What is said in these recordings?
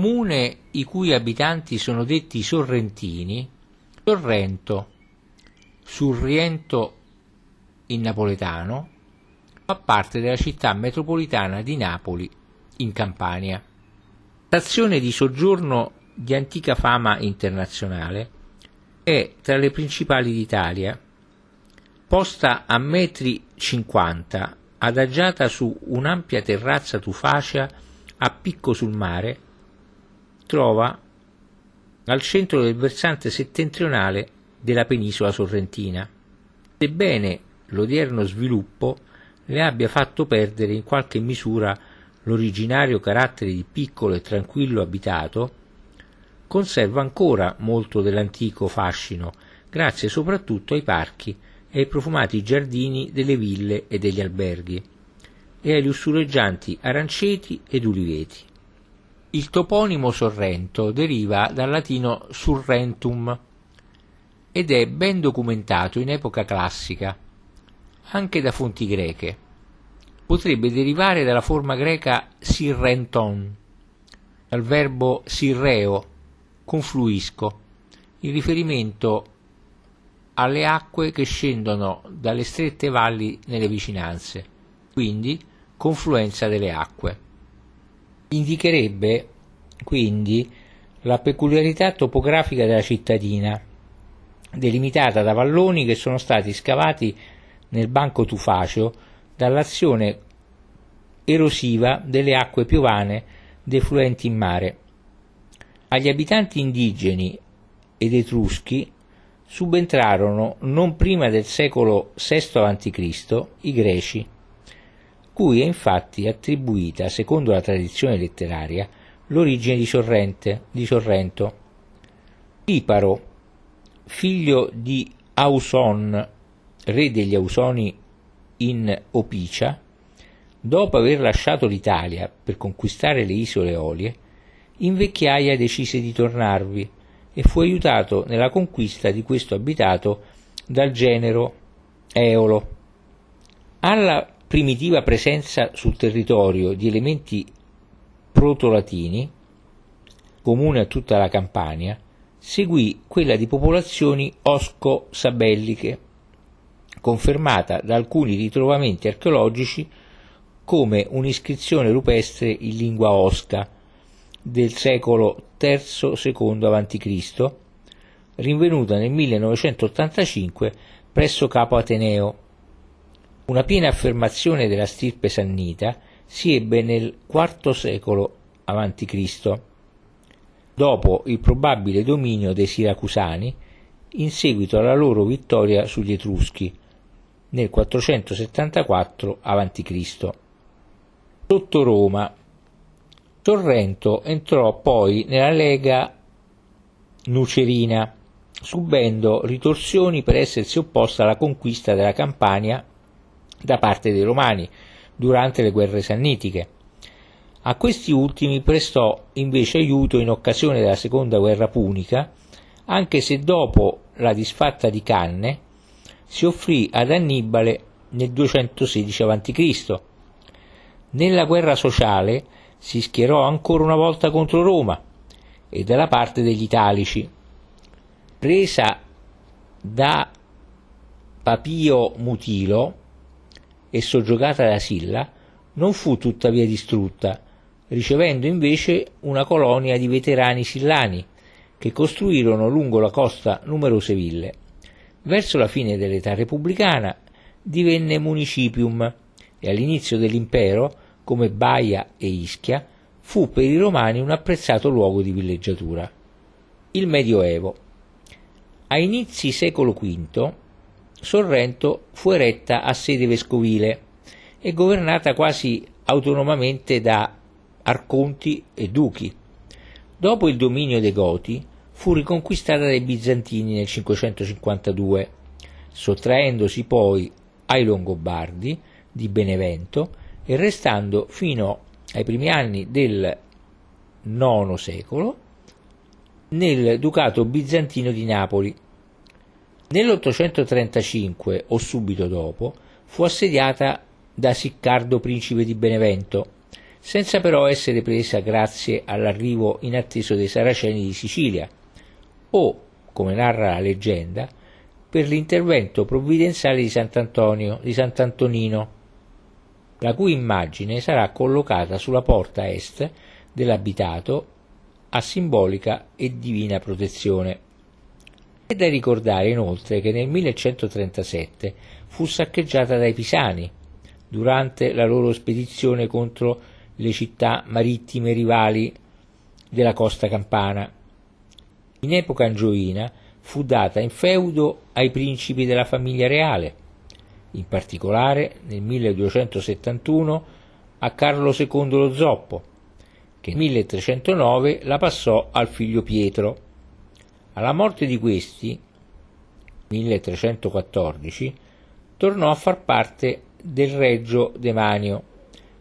comune i cui abitanti sono detti sorrentini, Sorrento, Surriento in napoletano, fa parte della città metropolitana di Napoli in Campania. Stazione di soggiorno di antica fama internazionale, è tra le principali d'Italia, posta a metri 50, adagiata su un'ampia terrazza tufacea a picco sul mare, trova al centro del versante settentrionale della penisola sorrentina. Sebbene l'odierno sviluppo le abbia fatto perdere in qualche misura l'originario carattere di piccolo e tranquillo abitato, conserva ancora molto dell'antico fascino, grazie soprattutto ai parchi e ai profumati giardini delle ville e degli alberghi, e ai lussureggianti aranceti ed uliveti. Il toponimo Sorrento deriva dal latino surrentum ed è ben documentato in epoca classica, anche da fonti greche. Potrebbe derivare dalla forma greca sirrenton, dal verbo sirreo, confluisco, in riferimento alle acque che scendono dalle strette valli nelle vicinanze, quindi confluenza delle acque. Indicherebbe quindi la peculiarità topografica della cittadina, delimitata da valloni che sono stati scavati nel banco tufaceo dall'azione erosiva delle acque piovane defluenti in mare. Agli abitanti indigeni ed etruschi subentrarono non prima del secolo VI a.C. i greci cui è infatti attribuita, secondo la tradizione letteraria, l'origine di, Sorrente, di Sorrento. Iparo, figlio di Auson, re degli Ausoni in Opicia, dopo aver lasciato l'Italia per conquistare le isole Olie, in vecchiaia decise di tornarvi e fu aiutato nella conquista di questo abitato dal genero Eolo. Alla primitiva presenza sul territorio di elementi proto-latini, comune a tutta la Campania, seguì quella di popolazioni osco-sabelliche, confermata da alcuni ritrovamenti archeologici come un'iscrizione rupestre in lingua osca del secolo III-II a.C., rinvenuta nel 1985 presso Capo Ateneo una piena affermazione della stirpe sannita si ebbe nel IV secolo a.C., dopo il probabile dominio dei Siracusani in seguito alla loro vittoria sugli Etruschi nel 474 a.C. Sotto Roma, Sorrento entrò poi nella Lega Nucerina, subendo ritorsioni per essersi opposta alla conquista della Campania da parte dei Romani durante le guerre sannitiche. A questi ultimi prestò invece aiuto in occasione della seconda guerra punica, anche se dopo la disfatta di Canne si offrì ad Annibale nel 216 a.C. Nella guerra sociale si schierò ancora una volta contro Roma e dalla parte degli Italici. Presa da Papio Mutilo, e soggiogata da Silla, non fu tuttavia distrutta, ricevendo invece una colonia di veterani sillani che costruirono lungo la costa numerose ville. Verso la fine dell'età repubblicana divenne municipium e all'inizio dell'impero, come Baia e Ischia, fu per i romani un apprezzato luogo di villeggiatura. Il Medioevo. A inizi secolo V Sorrento fu eretta a sede vescovile e governata quasi autonomamente da arconti e duchi. Dopo il dominio dei Goti fu riconquistata dai bizantini nel 552, sottraendosi poi ai Longobardi di Benevento e restando fino ai primi anni del IX secolo nel Ducato bizantino di Napoli Nell'835 o subito dopo fu assediata da Siccardo principe di Benevento, senza però essere presa grazie all'arrivo inatteso dei Saraceni di Sicilia, o, come narra la leggenda, per l'intervento provvidenziale di Sant'Antonio, di Sant'Antonino, la cui immagine sarà collocata sulla porta est dell'abitato a simbolica e divina protezione. È da ricordare inoltre che nel 1137 fu saccheggiata dai Pisani durante la loro spedizione contro le città marittime rivali della costa campana. In epoca angioina fu data in feudo ai principi della famiglia reale, in particolare nel 1271 a Carlo II lo Zoppo, che nel 1309 la passò al figlio Pietro. Alla morte di questi, 1314, tornò a far parte del Reggio Demanio,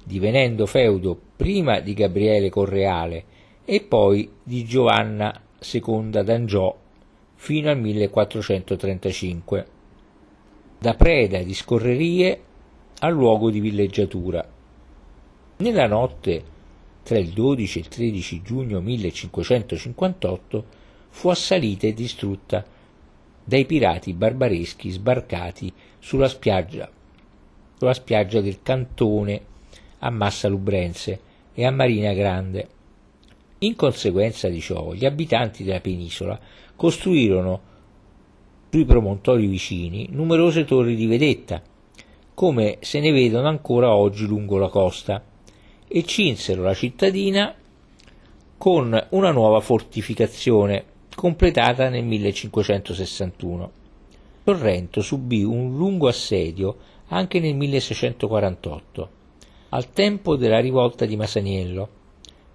divenendo feudo prima di Gabriele Correale e poi di Giovanna II d'Angiò fino al 1435 da preda di scorrerie a luogo di villeggiatura. Nella notte tra il 12 e il 13 giugno 1558 fu assalita e distrutta dai pirati barbareschi sbarcati sulla spiaggia, sulla spiaggia del Cantone a Massa Lubrense e a Marina Grande. In conseguenza di ciò, gli abitanti della penisola costruirono sui promontori vicini numerose torri di vedetta, come se ne vedono ancora oggi lungo la costa, e cinsero la cittadina con una nuova fortificazione completata nel 1561. Sorrento subì un lungo assedio anche nel 1648, al tempo della rivolta di Masaniello,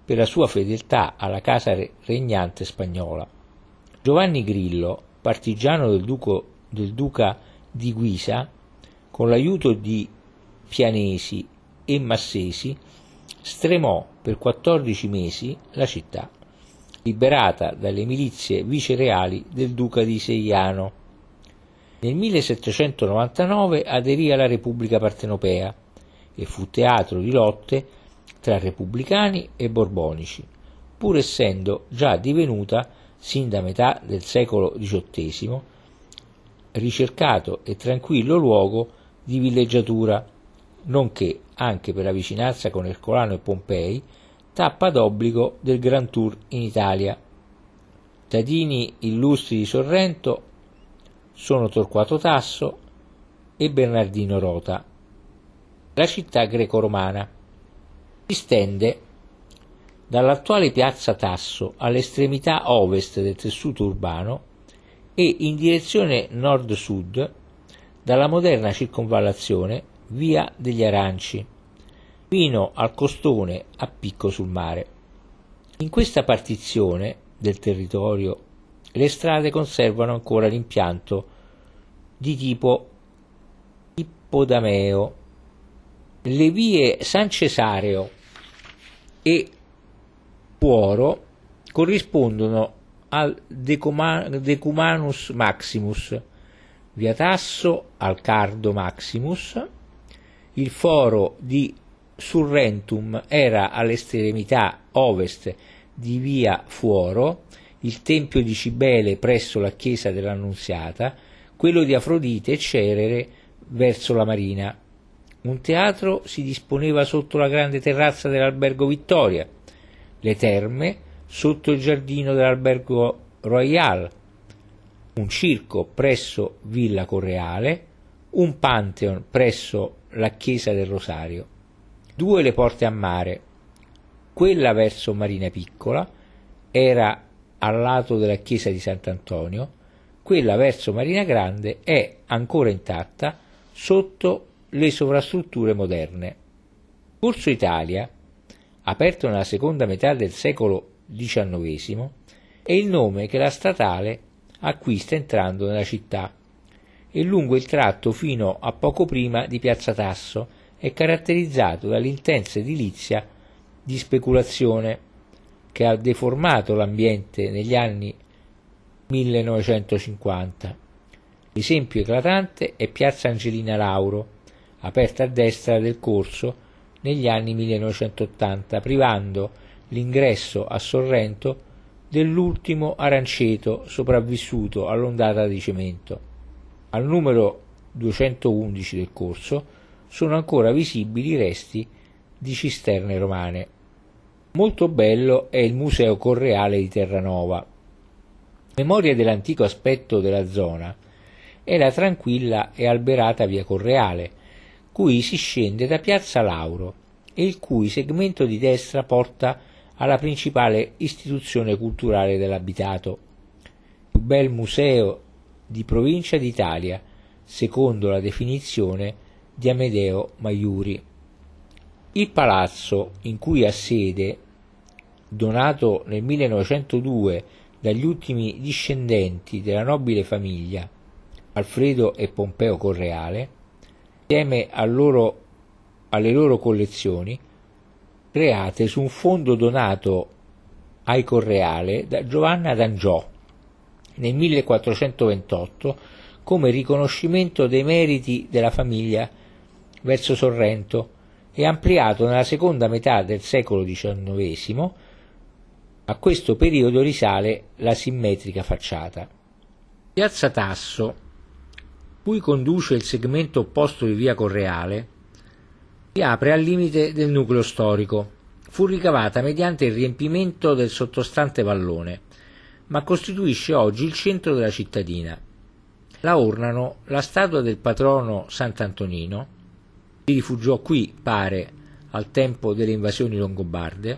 per la sua fedeltà alla casa regnante spagnola. Giovanni Grillo partigiano del, duco, del duca di Guisa, con l'aiuto di Pianesi e Massesi, stremò per 14 mesi la città, liberata dalle milizie vicereali del duca di Seiano. Nel 1799 aderì alla Repubblica Partenopea e fu teatro di lotte tra repubblicani e borbonici, pur essendo già divenuta sin da metà del secolo XVIII, ricercato e tranquillo luogo di villeggiatura, nonché, anche per la vicinanza con Ercolano e Pompei, tappa d'obbligo del Grand Tour in Italia. Cittadini illustri di Sorrento sono Torquato Tasso e Bernardino Rota. La città greco-romana si stende dall'attuale piazza Tasso all'estremità ovest del tessuto urbano e in direzione nord-sud dalla moderna circonvallazione via degli Aranci fino al costone a picco sul mare. In questa partizione del territorio le strade conservano ancora l'impianto di tipo ippodameo. Le vie San Cesareo e Puoro corrispondono al Decumanus Maximus, via Tasso al Cardo Maximus, il foro di Surrentum era all'estremità ovest di via Fuoro, il tempio di Cibele presso la chiesa dell'Annunziata, quello di Afrodite e Cerere verso la marina. Un teatro si disponeva sotto la grande terrazza dell'albergo Vittoria, le terme sotto il giardino dell'albergo Royal, un circo presso Villa Correale, un pantheon presso la chiesa del Rosario, due le porte a mare, quella verso Marina Piccola era al lato della chiesa di Sant'Antonio, quella verso Marina Grande è ancora intatta sotto le sovrastrutture moderne. Corso Italia aperto nella seconda metà del secolo XIX, è il nome che la statale acquista entrando nella città e lungo il tratto fino a poco prima di Piazza Tasso è caratterizzato dall'intensa edilizia di speculazione che ha deformato l'ambiente negli anni 1950. L'esempio eclatante è Piazza Angelina Lauro, aperta a destra del corso negli anni 1980, privando l'ingresso a Sorrento dell'ultimo aranceto sopravvissuto all'ondata di cemento. Al numero 211 del corso sono ancora visibili resti di cisterne romane. Molto bello è il Museo Correale di Terranova. Memoria dell'antico aspetto della zona è la tranquilla e alberata via Correale, cui si scende da Piazza Lauro e il cui segmento di destra porta alla principale istituzione culturale dell'abitato, più bel museo di provincia d'Italia, secondo la definizione di Amedeo Maiuri. Il palazzo in cui ha sede, donato nel 1902 dagli ultimi discendenti della nobile famiglia, Alfredo e Pompeo Correale, insieme loro, alle loro collezioni, create su un fondo donato ai Correale da Giovanna d'Angiò nel 1428 come riconoscimento dei meriti della famiglia verso Sorrento e ampliato nella seconda metà del secolo XIX. A questo periodo risale la simmetrica facciata. Piazza Tasso, cui conduce il segmento opposto di via Correale, si apre al limite del nucleo storico. Fu ricavata mediante il riempimento del sottostante vallone, ma costituisce oggi il centro della cittadina. La ornano la statua del patrono Sant'Antonino, si rifugiò qui, pare, al tempo delle invasioni longobarde,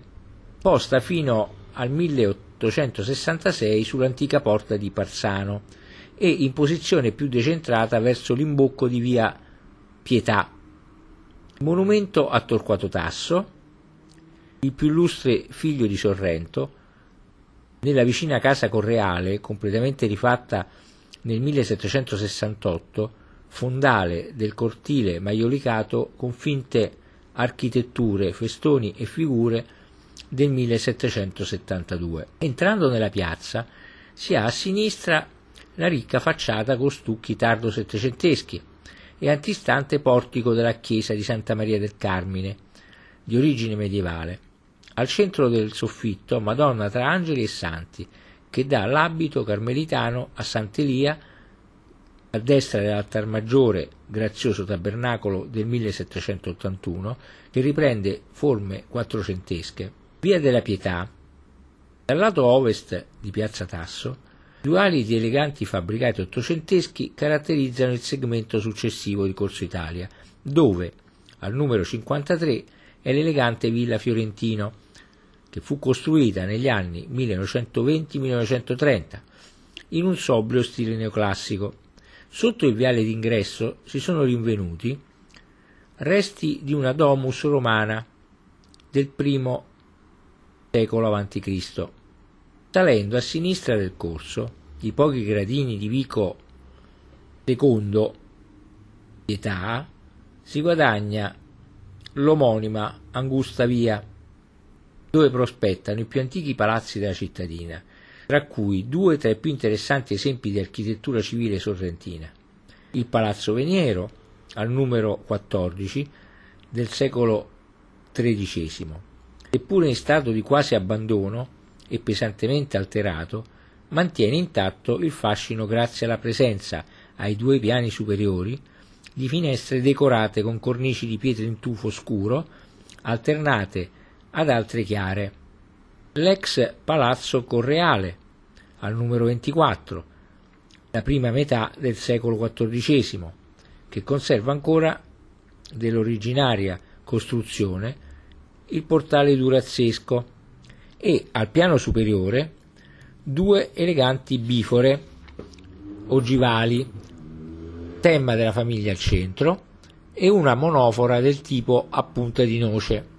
posta fino al 1866 sull'antica porta di Parsano e in posizione più decentrata verso l'imbocco di via Pietà. Monumento a Torquato Tasso, il più illustre figlio di Sorrento, nella vicina casa Correale, completamente rifatta nel 1768, fondale del cortile maiolicato con finte architetture, festoni e figure del 1772. Entrando nella piazza si ha a sinistra la ricca facciata con stucchi tardo settecenteschi, e antistante portico della chiesa di Santa Maria del Carmine, di origine medievale. Al centro del soffitto Madonna tra angeli e santi, che dà l'abito carmelitano a Sant'Elia, a destra dell'altar maggiore grazioso tabernacolo del 1781, che riprende forme quattrocentesche. Via della Pietà, dal lato ovest di Piazza Tasso, Due ali di eleganti fabbricati ottocenteschi caratterizzano il segmento successivo di Corso Italia, dove, al numero 53, è l'elegante Villa Fiorentino, che fu costruita negli anni 1920-1930 in un sobrio stile neoclassico. Sotto il viale d'ingresso si sono rinvenuti resti di una domus romana del I secolo a.C. Salendo a sinistra del corso, i pochi gradini di Vico II di età, si guadagna l'omonima Angusta Via, dove prospettano i più antichi palazzi della cittadina, tra cui due tra i più interessanti esempi di architettura civile sorrentina. Il Palazzo Veniero, al numero 14 del secolo XIII, seppure in stato di quasi abbandono, e pesantemente alterato, mantiene intatto il fascino grazie alla presenza, ai due piani superiori, di finestre decorate con cornici di pietra in tufo scuro, alternate ad altre chiare. L'ex Palazzo Correale, al numero 24, la prima metà del secolo XIV, che conserva ancora dell'originaria costruzione il portale durazzesco e al piano superiore due eleganti bifore ogivali, tema della famiglia al centro, e una monofora del tipo a punta di noce.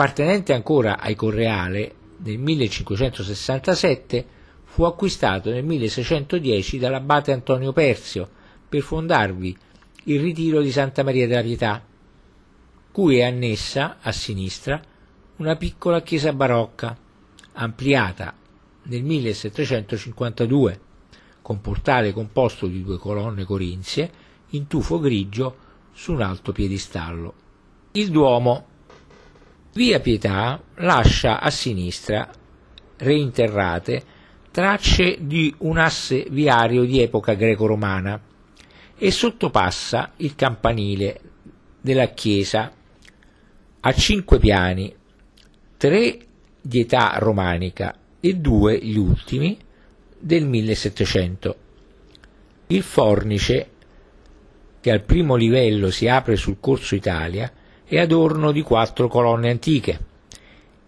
Appartenente ancora ai Correale, nel 1567 fu acquistato nel 1610 dall'abate Antonio Persio per fondarvi il ritiro di Santa Maria della Pietà, cui è annessa a sinistra una piccola chiesa barocca, ampliata nel 1752, con portale composto di due colonne corinzie in tufo grigio su un alto piedistallo. Il Duomo. Via Pietà lascia a sinistra, reinterrate, tracce di un asse viario di epoca greco-romana e sottopassa il campanile della chiesa a cinque piani, tre di età romanica e due, gli ultimi, del 1700. Il fornice, che al primo livello si apre sul Corso Italia, è adorno di quattro colonne antiche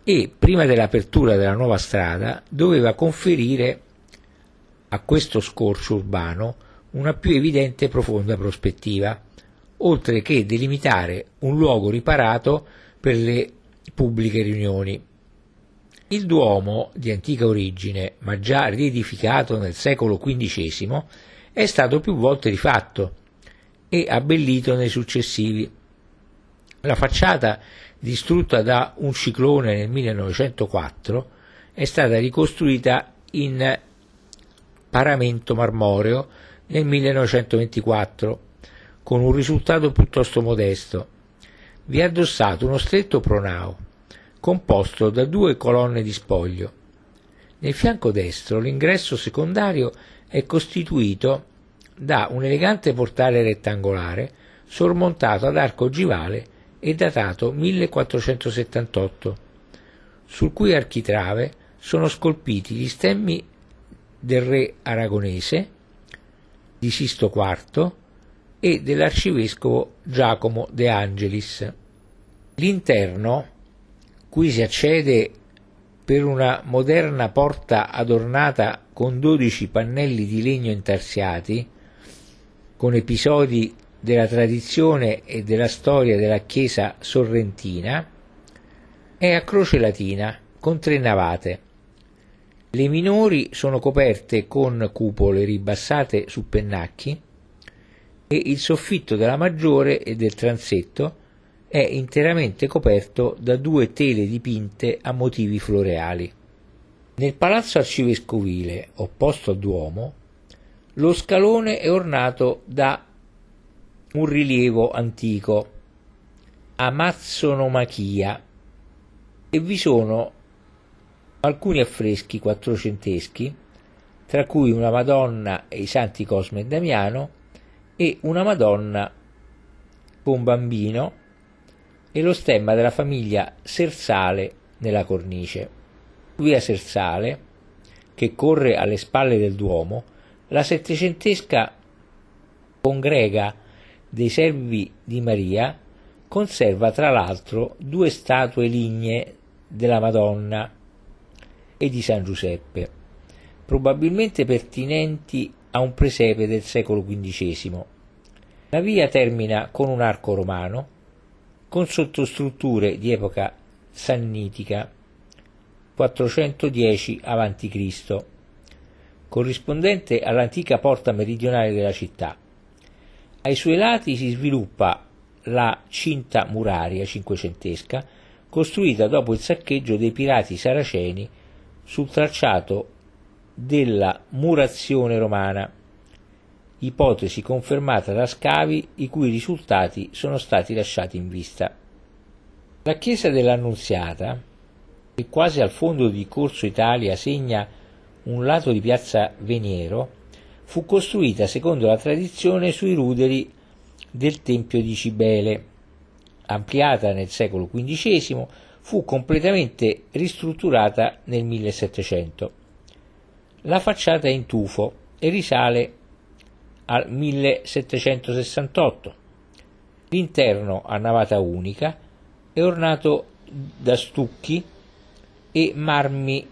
e, prima dell'apertura della nuova strada, doveva conferire a questo scorcio urbano una più evidente e profonda prospettiva, oltre che delimitare un luogo riparato per le pubbliche riunioni. Il Duomo, di antica origine, ma già riedificato nel secolo XV, è stato più volte rifatto e abbellito nei successivi. La facciata, distrutta da un ciclone nel 1904, è stata ricostruita in paramento marmoreo nel 1924, con un risultato piuttosto modesto. Vi è addossato uno stretto pronao, composto da due colonne di spoglio. Nel fianco destro l'ingresso secondario è costituito da un elegante portale rettangolare sormontato ad arco ogivale e datato 1478, sul cui architrave sono scolpiti gli stemmi del re aragonese di Sisto IV e dell'arcivescovo Giacomo De Angelis. L'interno, cui si accede per una moderna porta adornata con dodici pannelli di legno intarsiati, con episodi della tradizione e della storia della chiesa sorrentina, è a croce latina con tre navate le minori sono coperte con cupole ribassate su pennacchi e il soffitto della maggiore e del transetto è interamente coperto da due tele dipinte a motivi floreali. Nel palazzo arcivescovile, opposto al Duomo, lo scalone è ornato da un rilievo antico a mazzonomachia e vi sono alcuni affreschi quattrocenteschi, tra cui una Madonna e i Santi Cosme e Damiano e una Madonna con bambino e lo stemma della famiglia Sersale nella cornice. Via Sersale, che corre alle spalle del Duomo, la settecentesca congrega dei servi di Maria conserva tra l'altro due statue lignee della Madonna e di San Giuseppe, probabilmente pertinenti a un presepe del secolo XV. La via termina con un arco romano, con sottostrutture di epoca sannitica 410 a.C., corrispondente all'antica porta meridionale della città. Ai suoi lati si sviluppa la cinta muraria cinquecentesca, costruita dopo il saccheggio dei pirati saraceni sul tracciato della murazione romana, ipotesi confermata da scavi i cui risultati sono stati lasciati in vista. La chiesa dell'Annunziata, che quasi al fondo di Corso Italia segna un lato di piazza Veniero, fu costruita secondo la tradizione sui ruderi del Tempio di Cibele, ampliata nel secolo XV fu completamente ristrutturata nel 1700. La facciata è in tufo e risale al 1768. L'interno a navata unica è ornato da stucchi e marmi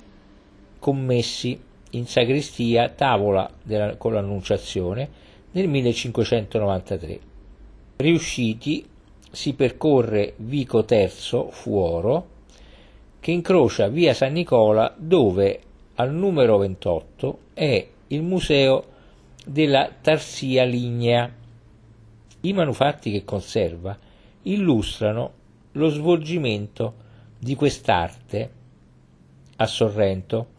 commessi in sagrestia tavola della, con l'Annunciazione nel 1593. Riusciti si percorre Vico Terzo Fuoro che incrocia via San Nicola dove al numero 28 è il museo della tarsia lignea. I manufatti che conserva illustrano lo svolgimento di quest'arte a Sorrento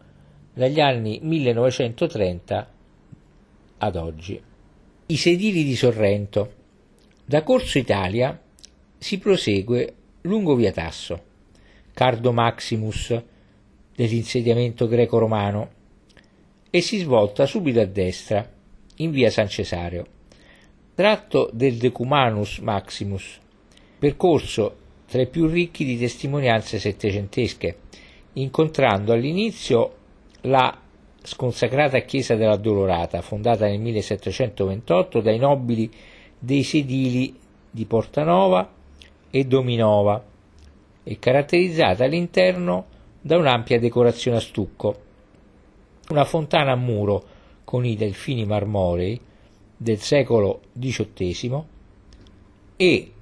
dagli anni 1930 ad oggi. I sedili di Sorrento. Da Corso Italia si prosegue lungo via Tasso, Cardo Maximus dell'insediamento greco-romano, e si svolta subito a destra, in via San Cesario, tratto del Decumanus Maximus, percorso tra i più ricchi di testimonianze settecentesche, incontrando all'inizio la sconsacrata chiesa dell'Addolorata, fondata nel 1728 dai nobili dei sedili di Portanova e Dominova e caratterizzata all'interno da un'ampia decorazione a stucco. Una fontana a muro con i delfini marmorei del secolo XVIII e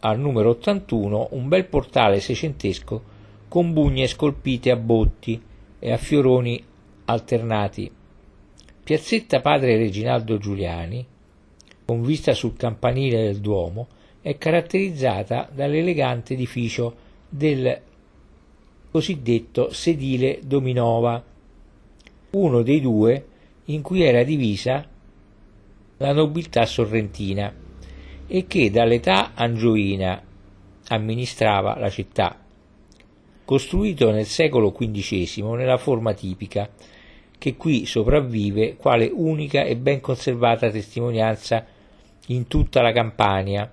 al numero 81 un bel portale seicentesco con bugne scolpite a botti e a fioroni alternati. Piazzetta Padre Reginaldo Giuliani, con vista sul campanile del Duomo, è caratterizzata dall'elegante edificio del cosiddetto sedile Dominova, uno dei due in cui era divisa la nobiltà sorrentina e che dall'età angioina amministrava la città. Costruito nel secolo XV nella forma tipica, che qui sopravvive quale unica e ben conservata testimonianza in tutta la Campania,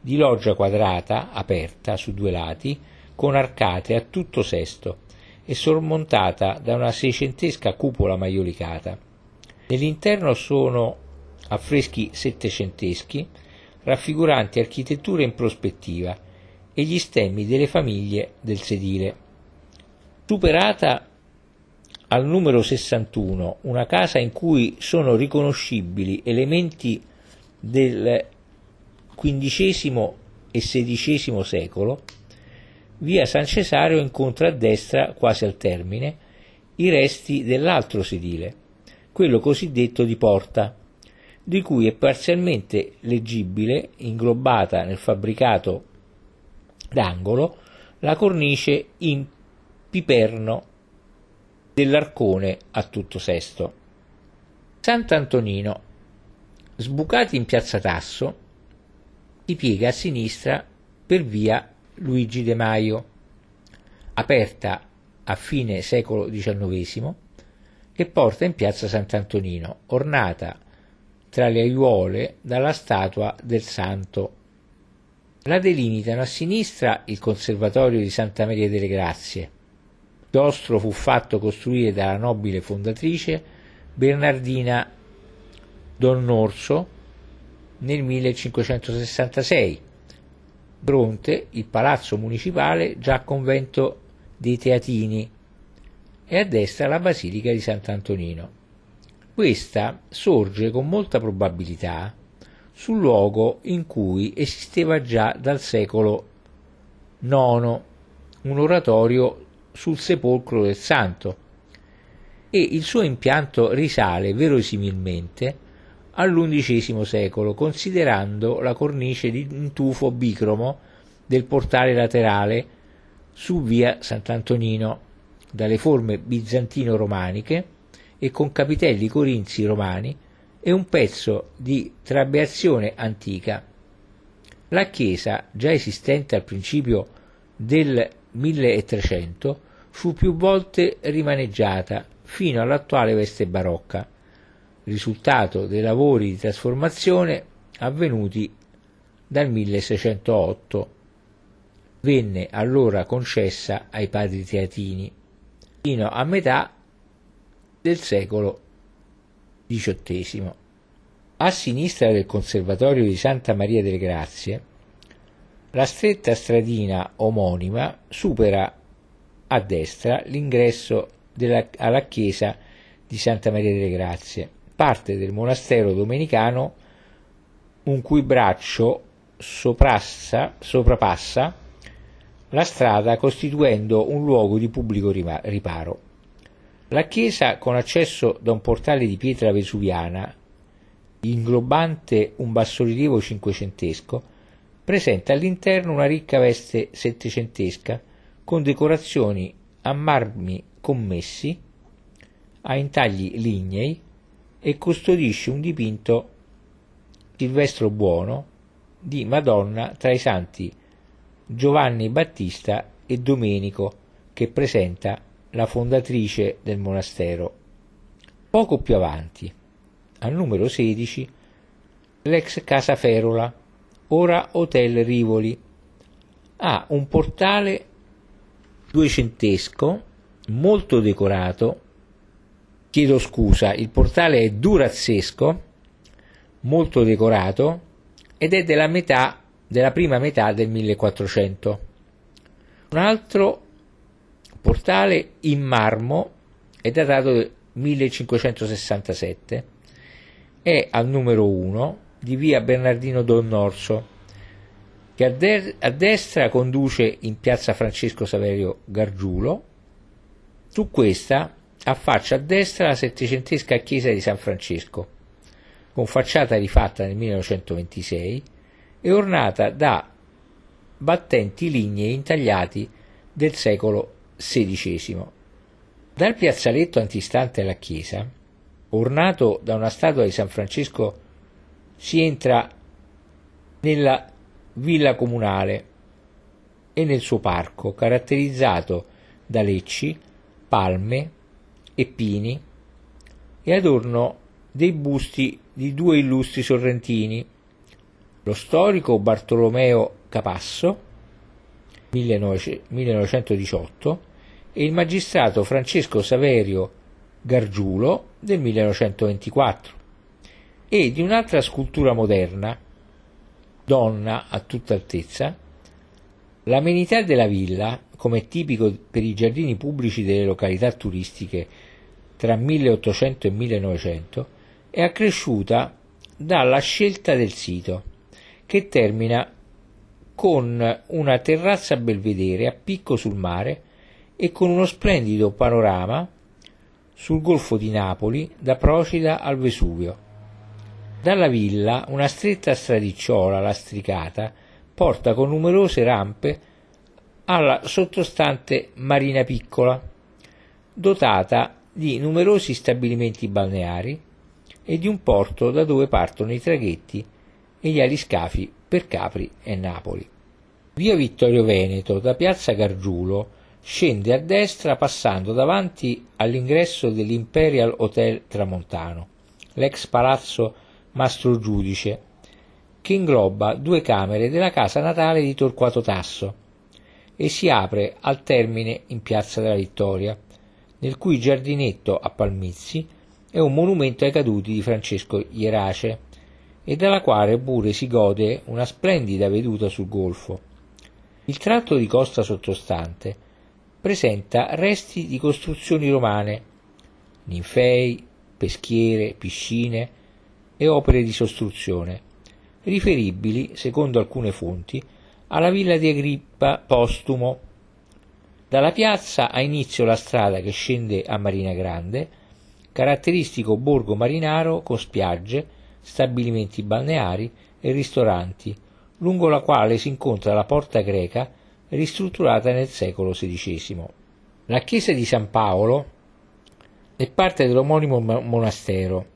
di loggia quadrata, aperta su due lati, con arcate a tutto sesto e sormontata da una seicentesca cupola maiolicata. Nell'interno sono affreschi settecenteschi raffiguranti architetture in prospettiva e gli stemmi delle famiglie del sedile. Superata al numero 61, una casa in cui sono riconoscibili elementi del XV e XVI secolo, via San Cesario incontra a destra, quasi al termine, i resti dell'altro sedile, quello cosiddetto di porta, di cui è parzialmente leggibile, inglobata nel fabbricato d'angolo, la cornice in piperno dell'arcone a tutto sesto. Sant'Antonino, sbucati in piazza Tasso, si piega a sinistra per via Luigi De Maio, aperta a fine secolo XIX, che porta in piazza Sant'Antonino, ornata tra le aiuole dalla statua del santo. La delimitano a sinistra il Conservatorio di Santa Maria delle Grazie. Chiostro fu fatto costruire dalla nobile fondatrice Bernardina Donnorso nel 1566. Bronte il palazzo municipale già convento dei Teatini e a destra la basilica di Sant'Antonino. Questa sorge con molta probabilità sul luogo in cui esisteva già dal secolo IX un oratorio sul sepolcro del santo. E il suo impianto risale verosimilmente all'undicesimo secolo, considerando la cornice di un tufo bicromo del portale laterale su via Sant'Antonino, dalle forme bizantino-romaniche e con capitelli corinzi romani e un pezzo di trabeazione antica. La chiesa, già esistente al principio del 1300, fu più volte rimaneggiata fino all'attuale veste barocca, risultato dei lavori di trasformazione avvenuti dal 1608. Venne allora concessa ai padri teatini fino a metà del secolo XVIII. A sinistra del Conservatorio di Santa Maria delle Grazie, la stretta stradina omonima supera a destra l'ingresso della, alla chiesa di Santa Maria delle Grazie parte del monastero domenicano un cui braccio soprassa, soprapassa la strada costituendo un luogo di pubblico riparo. La chiesa, con accesso da un portale di pietra vesuviana, inglobante un bassorilievo cinquecentesco, presenta all'interno una ricca veste settecentesca con decorazioni a marmi commessi, a intagli lignei, e custodisce un dipinto Silvestro Buono di Madonna tra i santi Giovanni Battista e Domenico, che presenta la fondatrice del monastero. Poco più avanti, al numero 16, l'ex Casa Ferola, ora Hotel Rivoli, ha un portale duecentesco molto decorato. Chiedo scusa, il portale è durazzesco, molto decorato ed è della metà della prima metà del 1400. Un altro portale in marmo è datato del 1567 è al numero 1 di via Bernardino Donnorso che a, de- a destra conduce in piazza Francesco Saverio Gargiulo su questa affaccia a destra la settecentesca chiesa di San Francesco con facciata rifatta nel 1926 e ornata da battenti lignei intagliati del secolo XVI. Dal piazzaletto antistante alla chiesa, ornato da una statua di San Francesco, si entra nella villa comunale e nel suo parco, caratterizzato da lecci, palme e pini, e adorno dei busti di due illustri sorrentini, lo storico Bartolomeo Capasso 1918 e il magistrato Francesco Saverio Gargiulo del 1924 e di un'altra scultura moderna, donna a tutta altezza, l'amenità della villa, come tipico per i giardini pubblici delle località turistiche tra 1800 e 1900, è accresciuta dalla scelta del sito che termina con una terrazza belvedere a picco sul mare e con uno splendido panorama sul golfo di Napoli da Procida al Vesuvio. Dalla villa una stretta stradicciola lastricata porta con numerose rampe alla sottostante Marina Piccola, dotata di numerosi stabilimenti balneari e di un porto da dove partono i traghetti e gli aliscafi per Capri e Napoli. Via Vittorio Veneto da piazza Gargiulo scende a destra passando davanti all'ingresso dell'Imperial Hotel Tramontano, l'ex palazzo Mastro Giudice, che ingloba due camere della casa natale di Torquato Tasso e si apre al termine in piazza della Vittoria, nel cui giardinetto a Palmizzi è un monumento ai caduti di Francesco Ierace e dalla quale pure si gode una splendida veduta sul golfo. Il tratto di costa sottostante presenta resti di costruzioni romane, ninfei, peschiere, piscine e opere di sostruzione, riferibili, secondo alcune fonti, alla villa di Agrippa Postumo. Dalla piazza ha inizio la strada che scende a Marina Grande, caratteristico borgo marinaro con spiagge, stabilimenti balneari e ristoranti, lungo la quale si incontra la porta greca ristrutturata nel secolo XVI. La chiesa di San Paolo è parte dell'omonimo monastero,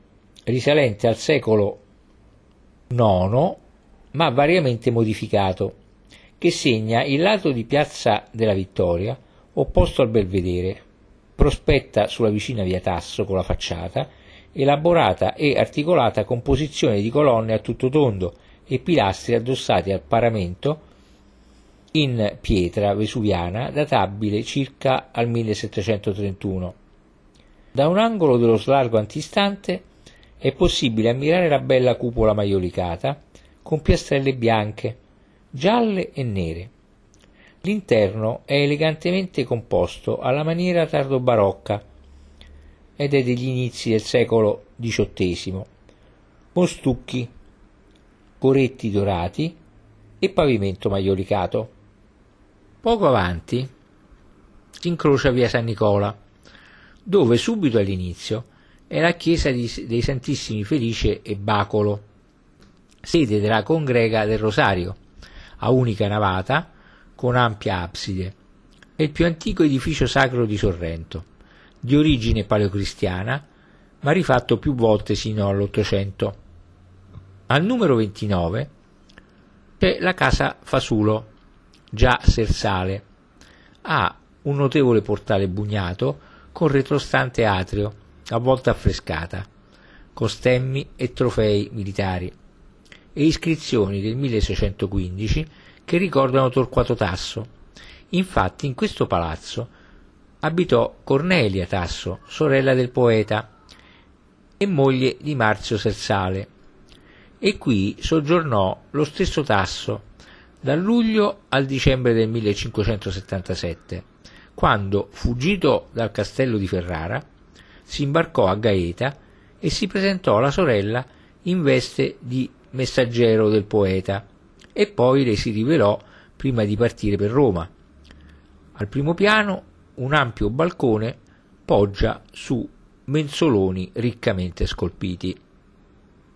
risalente al secolo IX, ma variamente modificato, che segna il lato di Piazza della Vittoria, opposto al Belvedere, prospetta sulla vicina via Tasso con la facciata elaborata e articolata composizione di colonne a tutto tondo e pilastri addossati al paramento in pietra vesuviana databile circa al 1731. Da un angolo dello slargo antistante è possibile ammirare la bella cupola maiolicata con piastrelle bianche, gialle e nere. L'interno è elegantemente composto alla maniera tardo-barocca ed è degli inizi del secolo XVIII, con stucchi, coretti dorati e pavimento maiolicato. Poco avanti si incrocia via San Nicola, dove subito all'inizio è la chiesa dei Santissimi Felice e Bacolo, sede della congrega del Rosario, a unica navata con ampia abside. È il più antico edificio sacro di Sorrento di origine paleocristiana, ma rifatto più volte sino all'Ottocento. Al numero 29 c'è la casa Fasulo, già sersale. Ha un notevole portale bugnato con retrostante atrio, a volta affrescata, con stemmi e trofei militari, e iscrizioni del 1615 che ricordano Torquato Tasso. Infatti in questo palazzo abitò Cornelia Tasso, sorella del poeta, e moglie di Marzio Sersale, e qui soggiornò lo stesso Tasso dal luglio al dicembre del 1577, quando, fuggito dal castello di Ferrara, si imbarcò a Gaeta e si presentò alla sorella in veste di messaggero del poeta, e poi le si rivelò prima di partire per Roma. Al primo piano un ampio balcone poggia su menzoloni riccamente scolpiti.